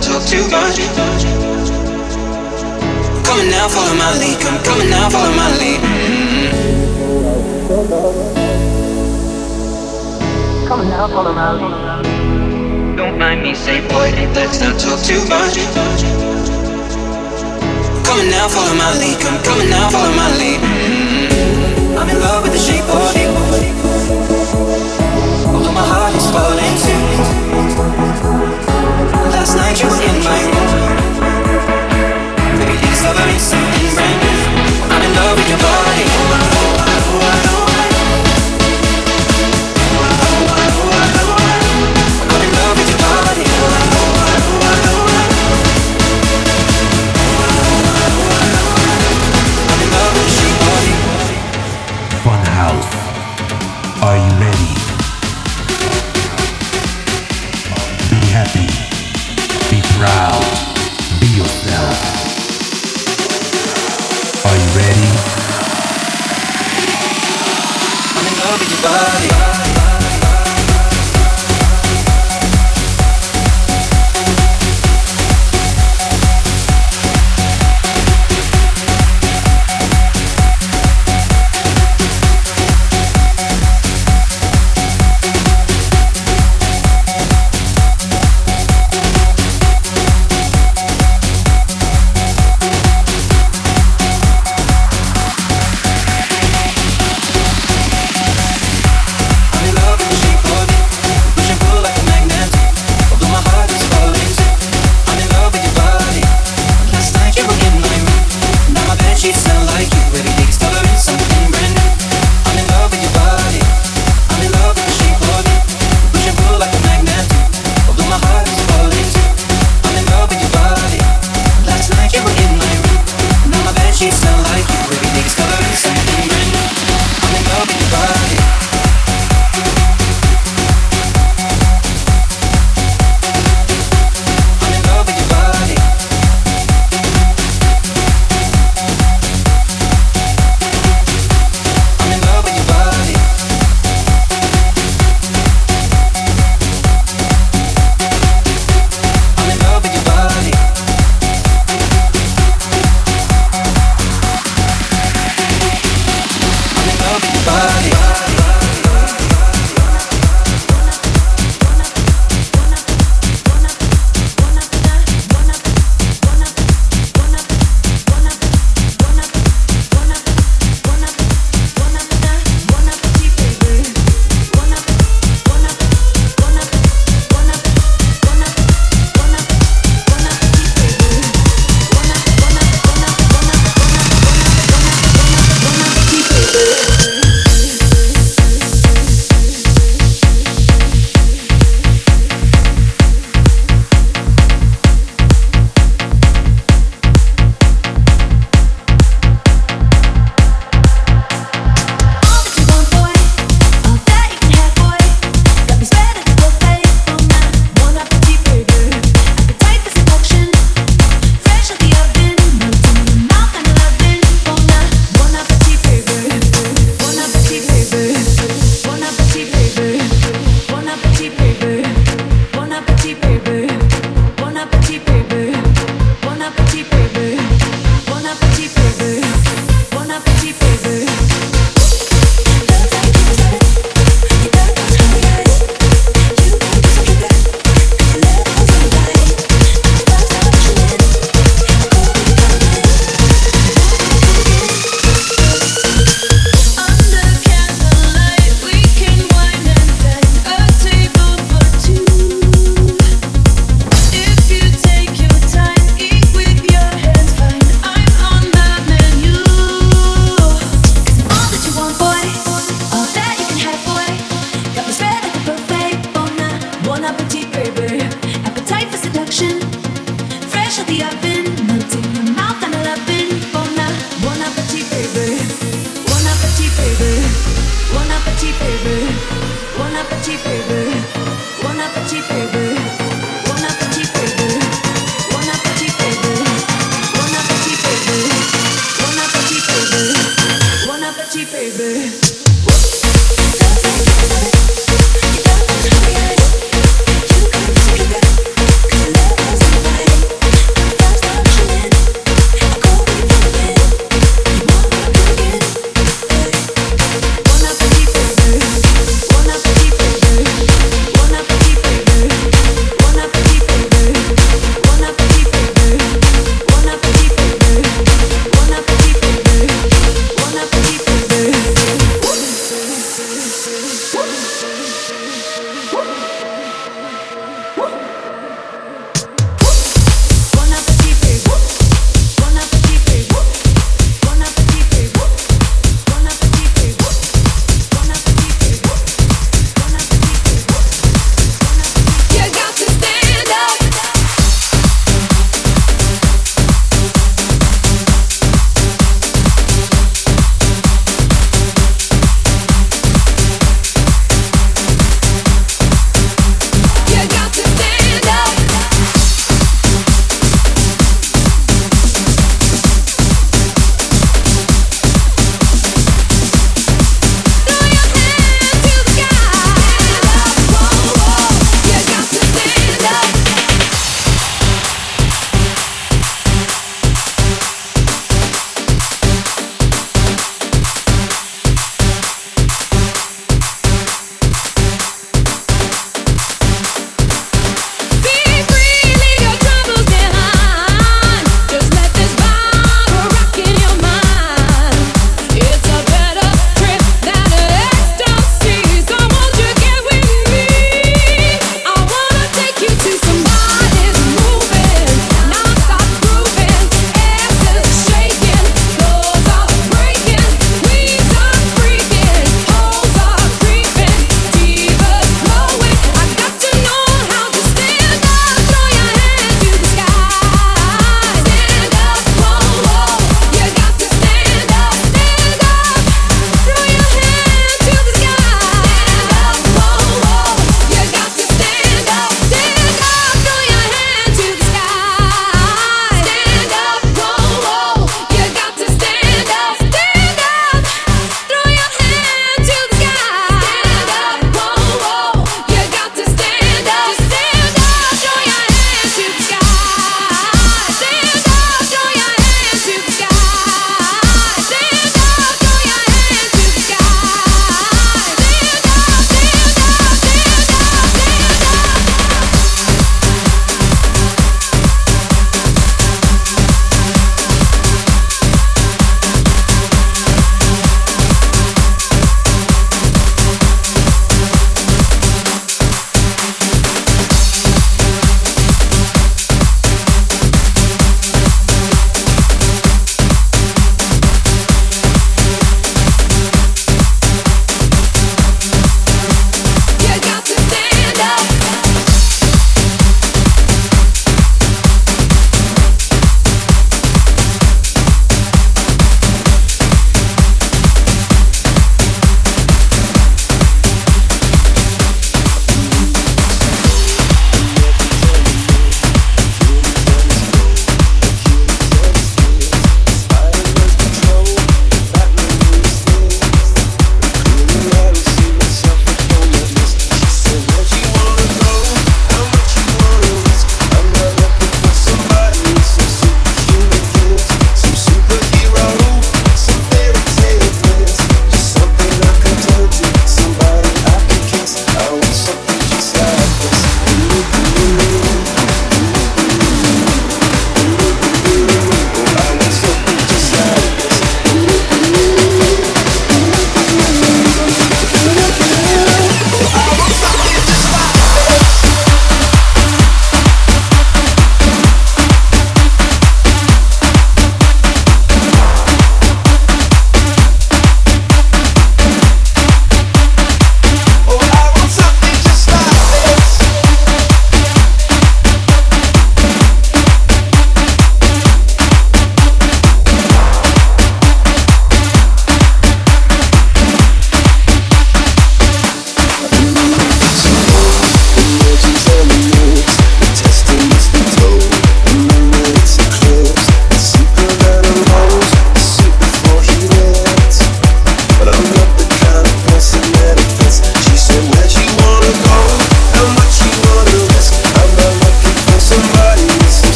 talk too much. Come now, follow my lead. Come, come on now, follow my lead. Mm-hmm. Come now, follow my lead. Don't mind me, say boy, let's not talk too much. Now, follow my lead. Come, now, follow my lead. Mm-hmm. I'm in love with the shape of you although my heart is falling too. Last night you were in my room. Baby, discovering something brand new. I'm in love with your body. 어?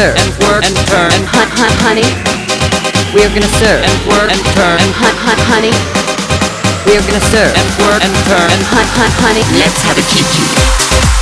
serve and work and turn and hunt hunt honey. We are gonna serve and work and turn and hunt hunt honey. We are gonna serve and work and turn and hunt hunt honey. Let's have a kiki.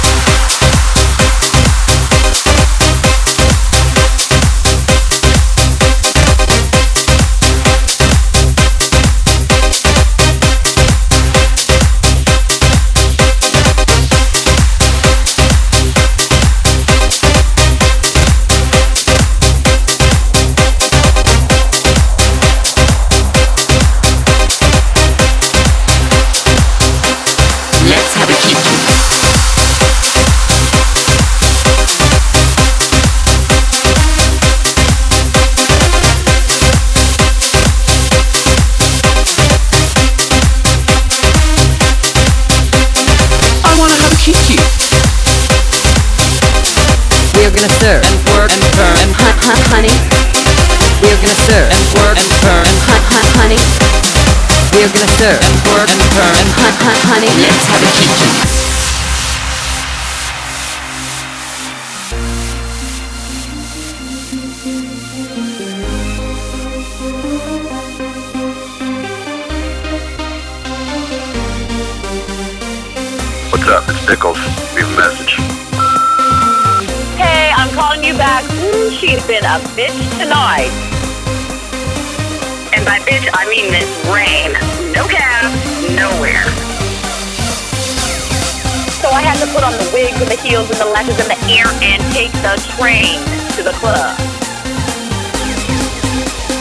I had to put on the wigs and the heels and the lashes and the ear and take the train to the club.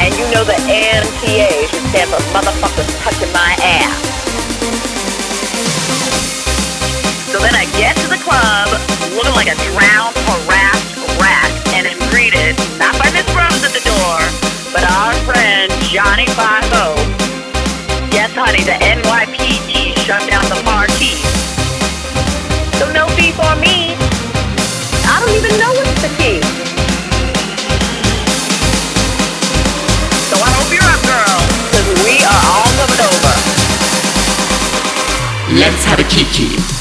And you know the MTA should stand for motherfuckers touching my ass. So then I get to the club looking like a drowned, harassed rat and am greeted not by Miss Rose at the door, but our friend Johnny Five O. Yes, honey, the NYPD shut down the marquee. So for me. I don't even know the key. So I hope you're up, girl, because we are all coming over. Let's have a kiki.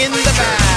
Category is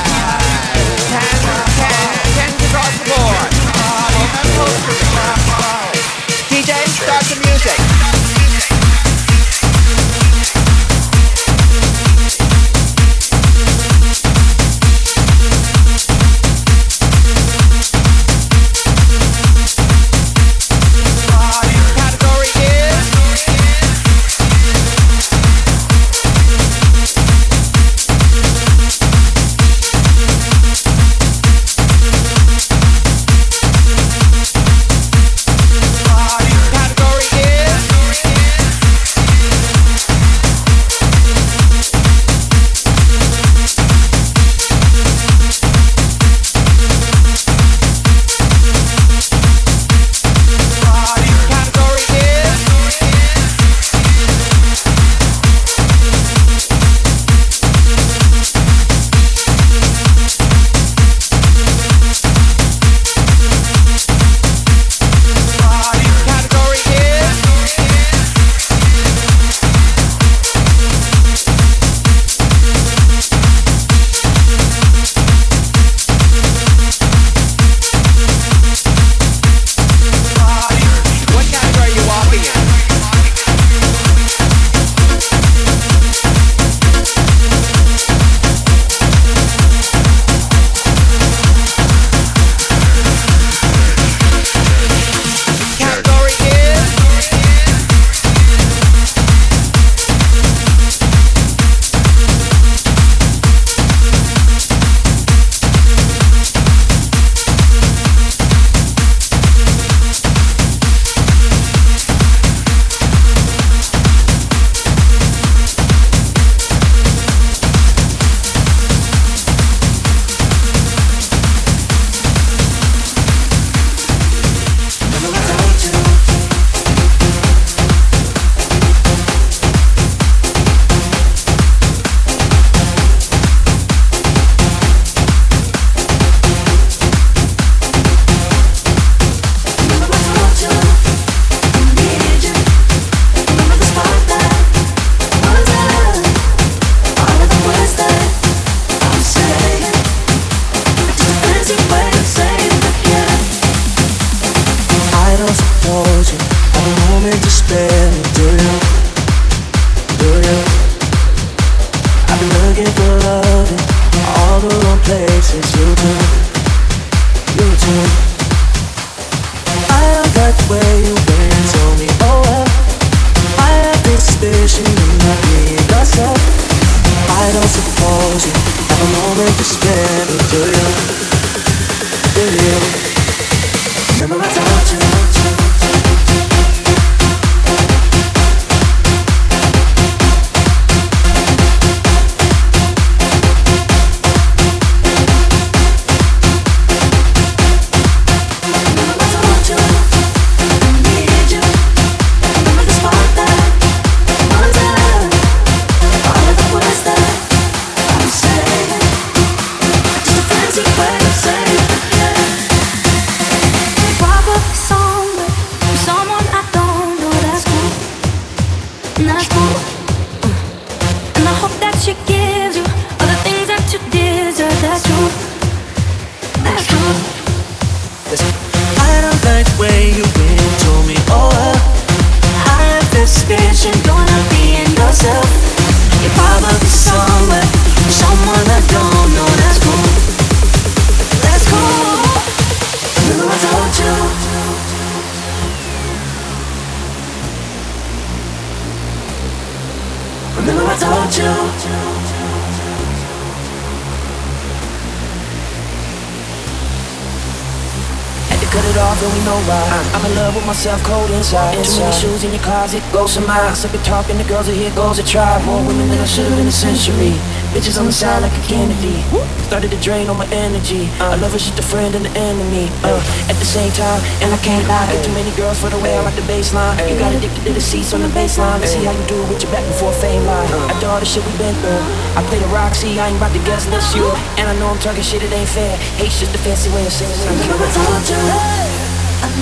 I'm in love with myself, cold inside. Too many shoes in your closet, go some miles. Sick of talking to girls, and here goes a tribe. More women than I should've in a century. Bitches on the side like a Kennedy. Started to drain all my energy. I love her, she's the friend and the enemy. Uh, at the same time, and I can't lie. Got too many girls for the way I like the baseline. You got addicted to the seats on the baseline. Let's see how you do it with your back before fame line. After all the shit we been through, I play the Roxy. I ain't about to guess this you. And I know I'm talking shit, it ain't fair. Hate's just a fancy way of saying Remember I told you.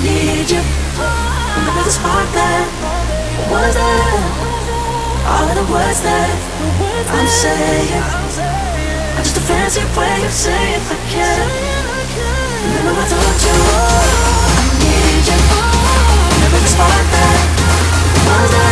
Need you. Remember the spark that was there. All of the words that I'm saying are just a fancy way of saying I care. Remember I told you. I need you. Remember the spark that was there.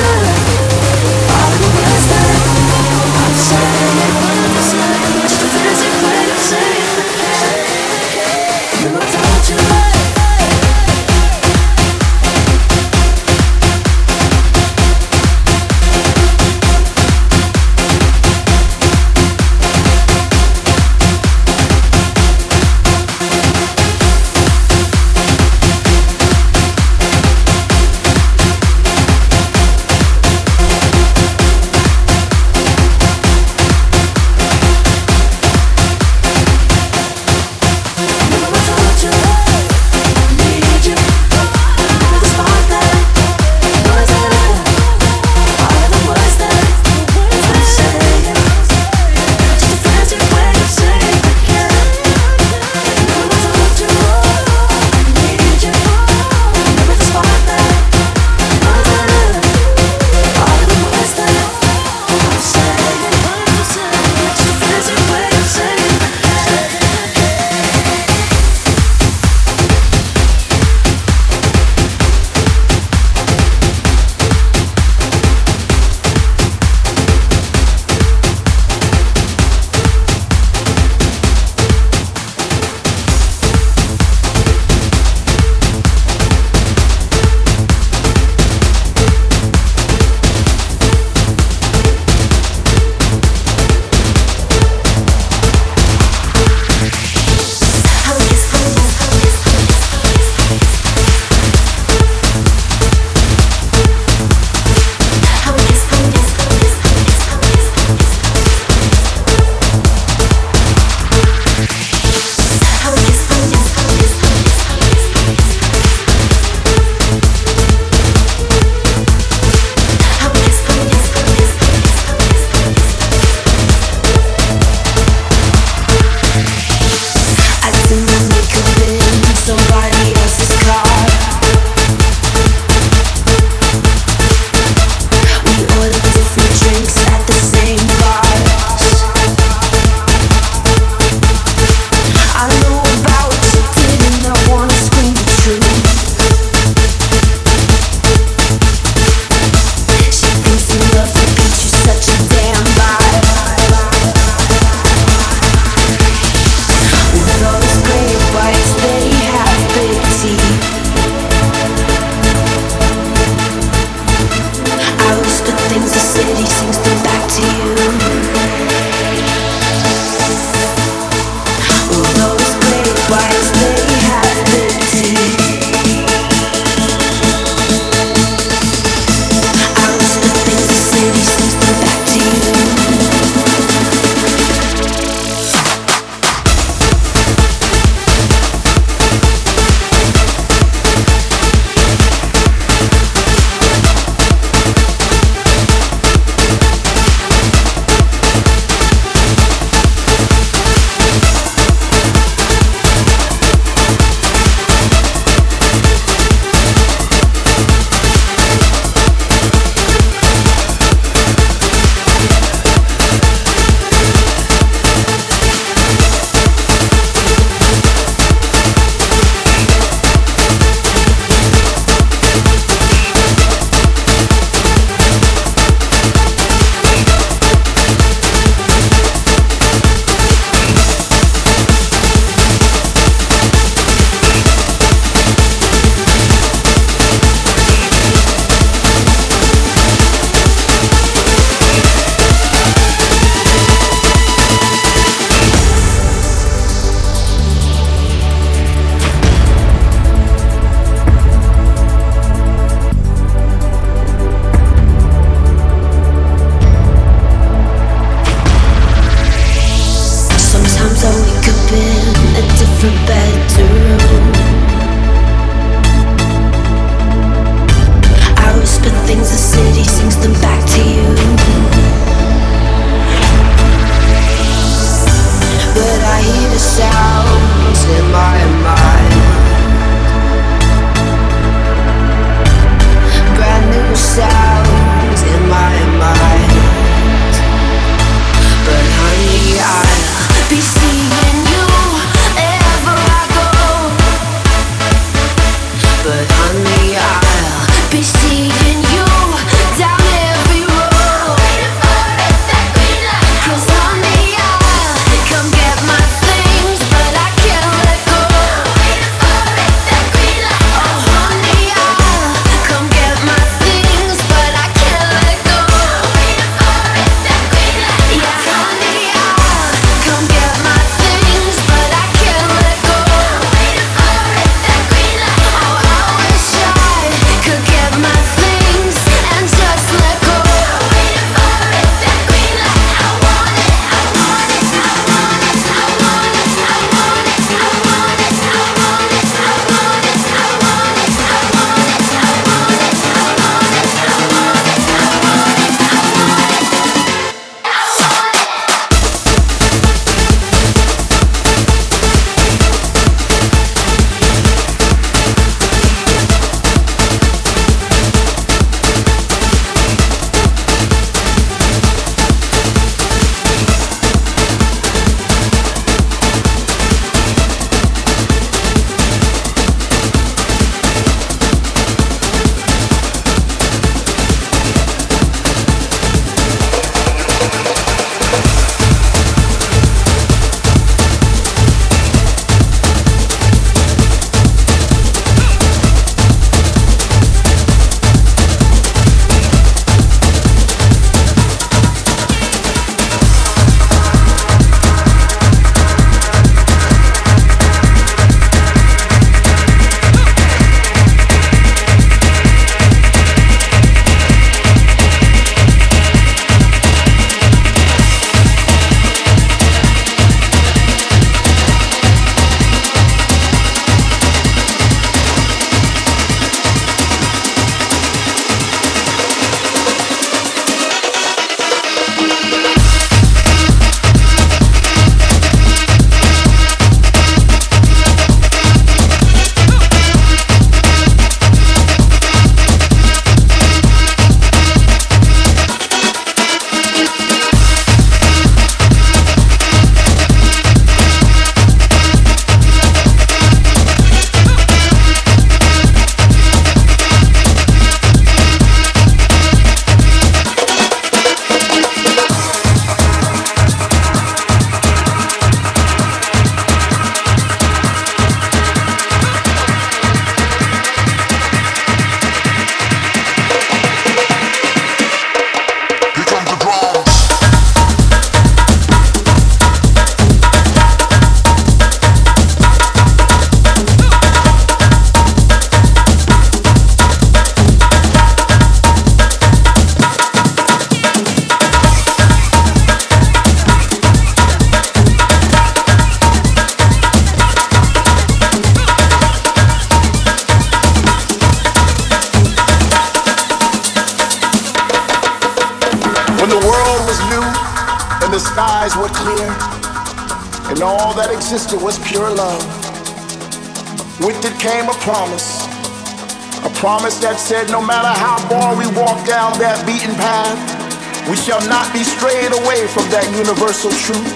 Universal truth.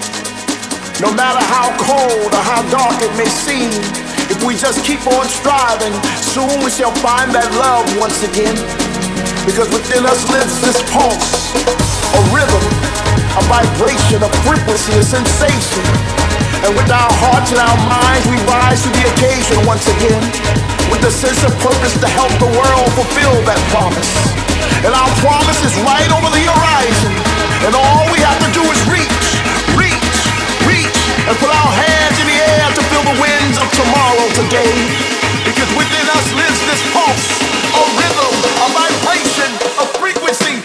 No matter how cold or how dark it may seem, if we just keep on striving, soon we shall find that love once again. Because within us lives this pulse, a rhythm, a vibration, a frequency, a sensation and with our hearts and our minds, we rise to the occasion once again. With a sense of purpose to help the world fulfill that promise. And our promise is right over the horizon. And all we have to do is reach, reach, reach, and put our hands in the air to feel the winds of tomorrow today. Because within us lives this pulse, a rhythm, a vibration, a frequency,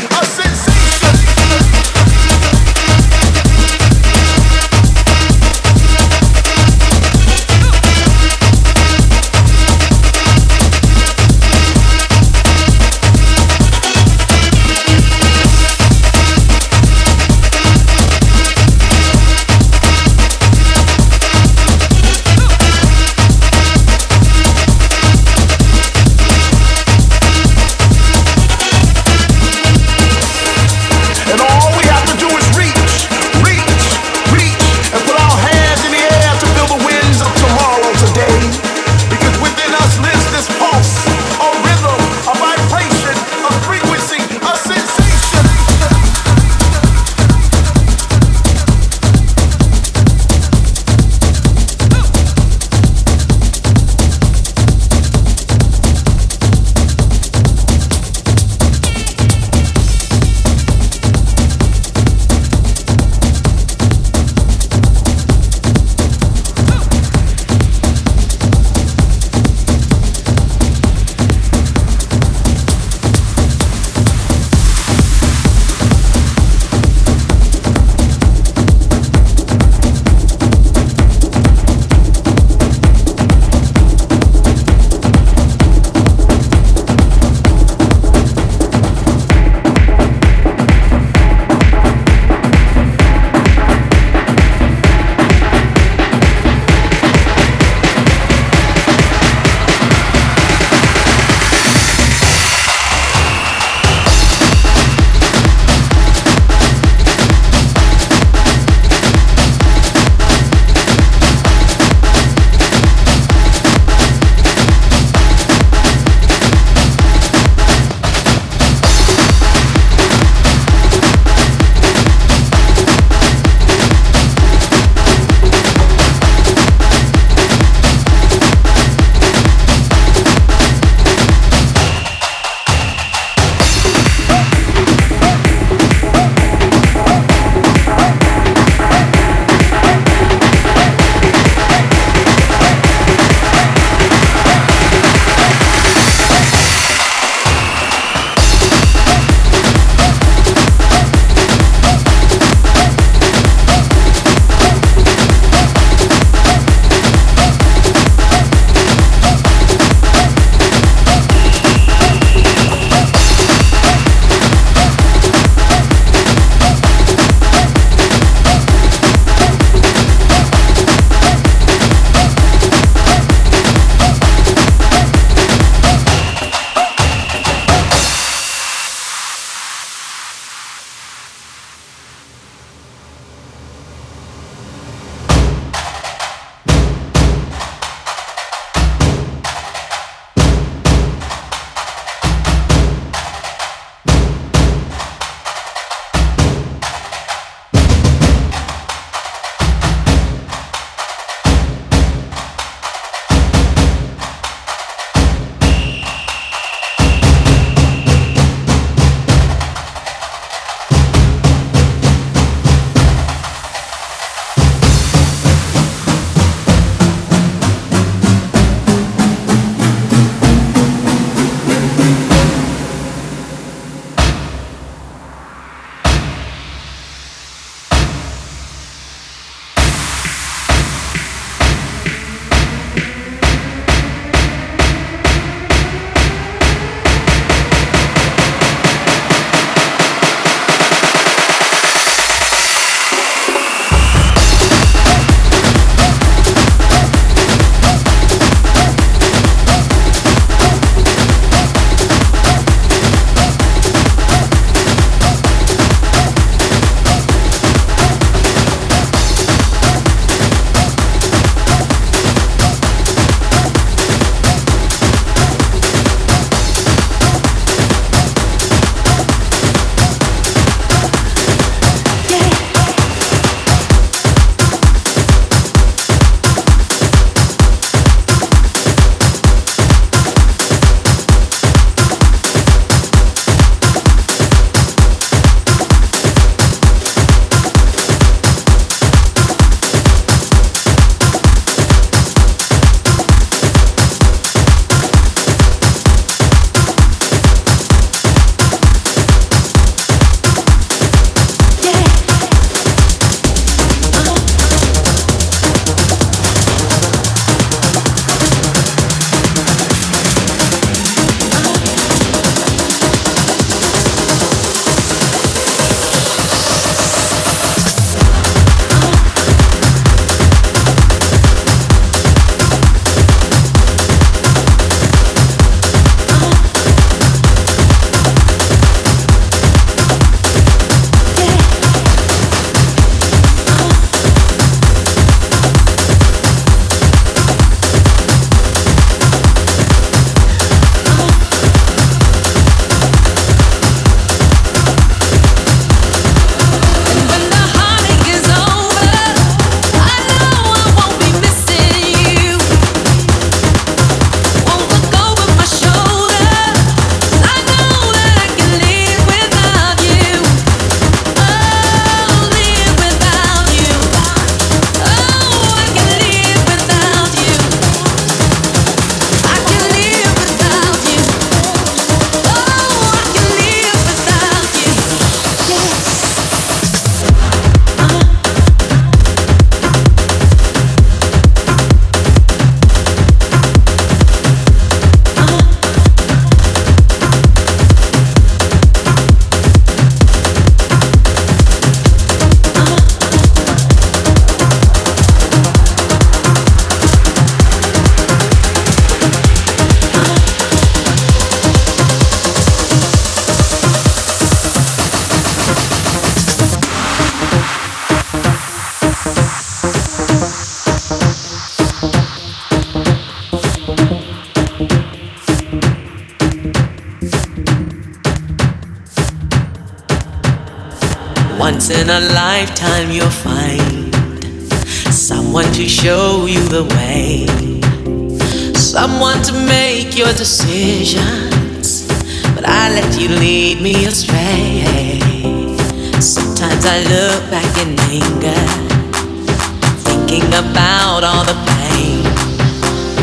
thinking about all the pain.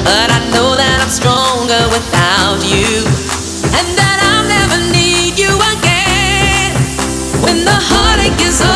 But I know that I'm stronger without you, and that I'll never need you again. When the heartache is over.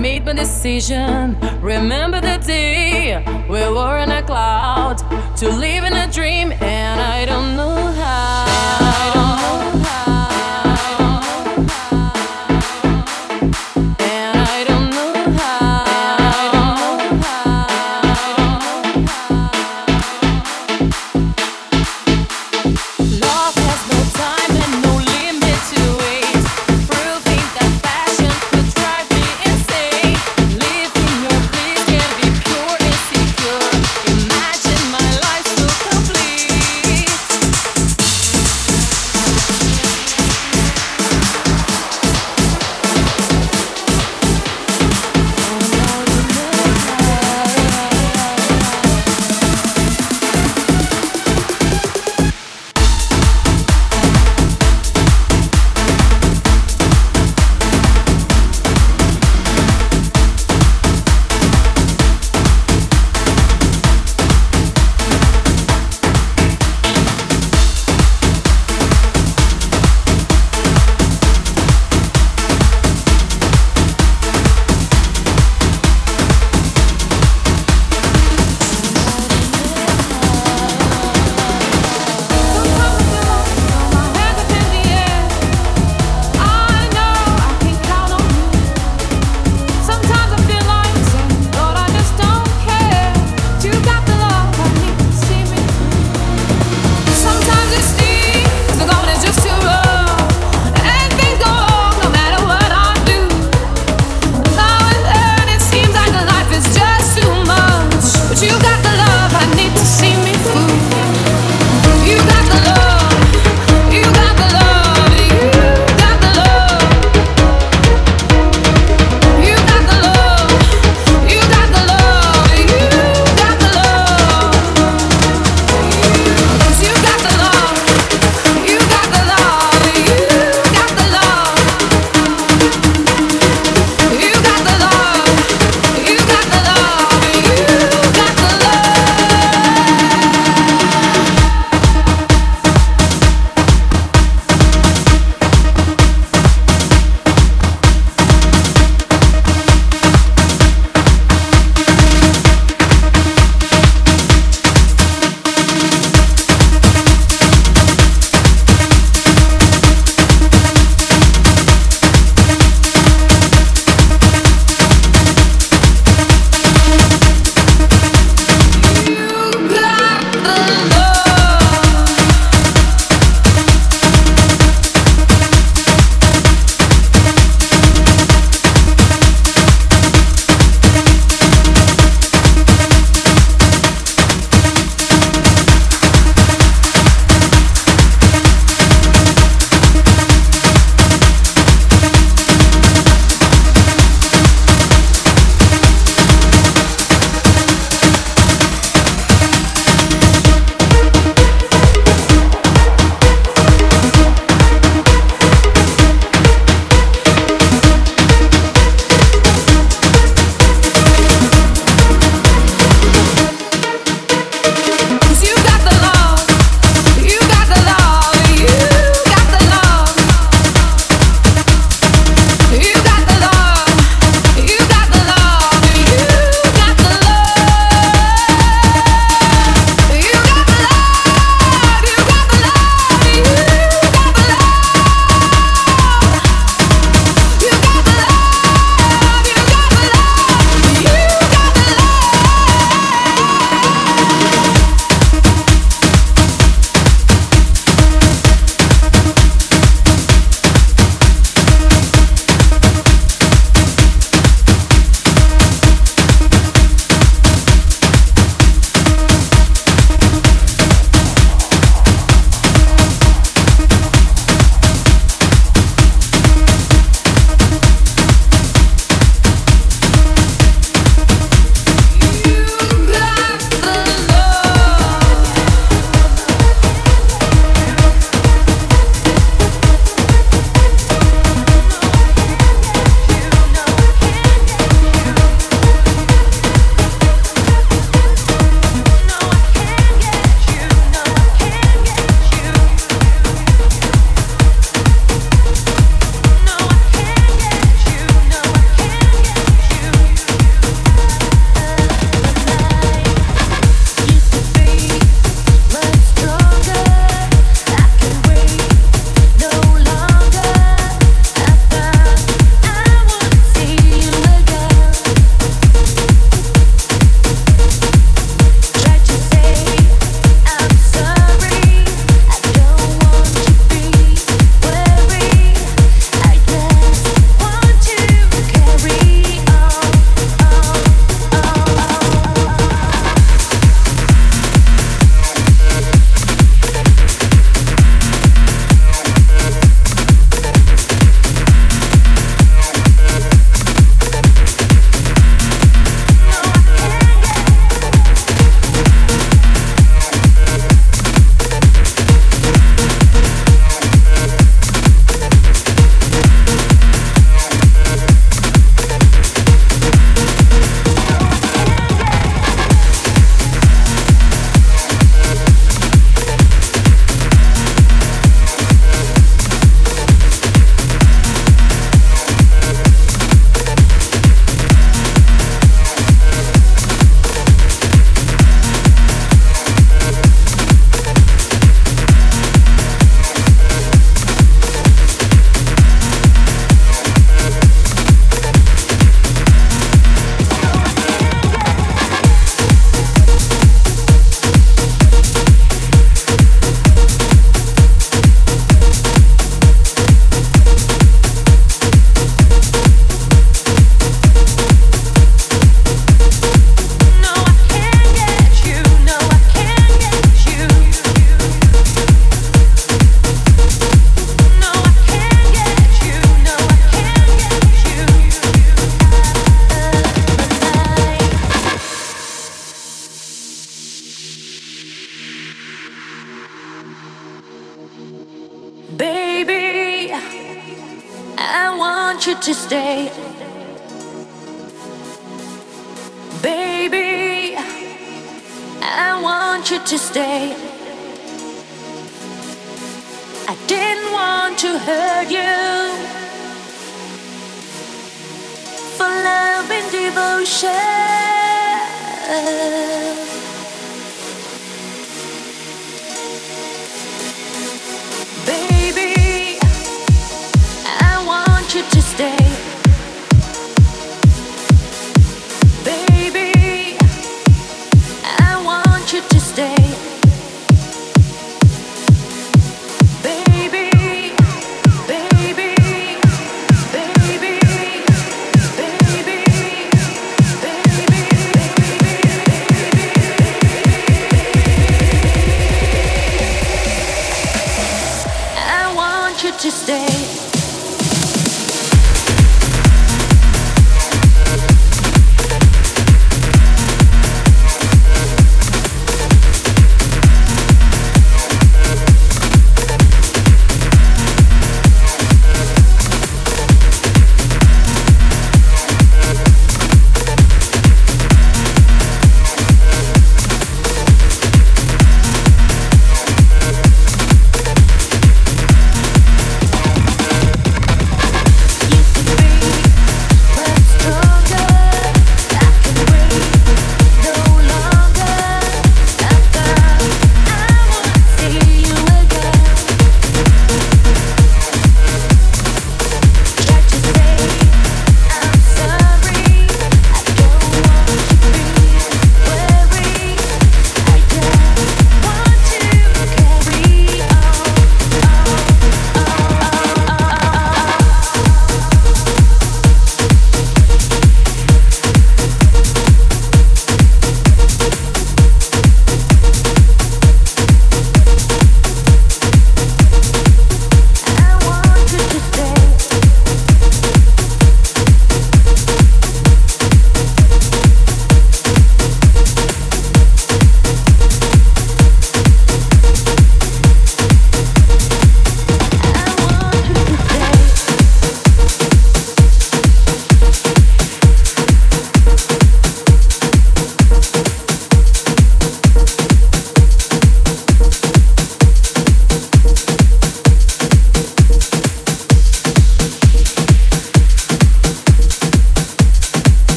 made my decision. Remember the day we were in a cloud to live in a dream, and I don't know.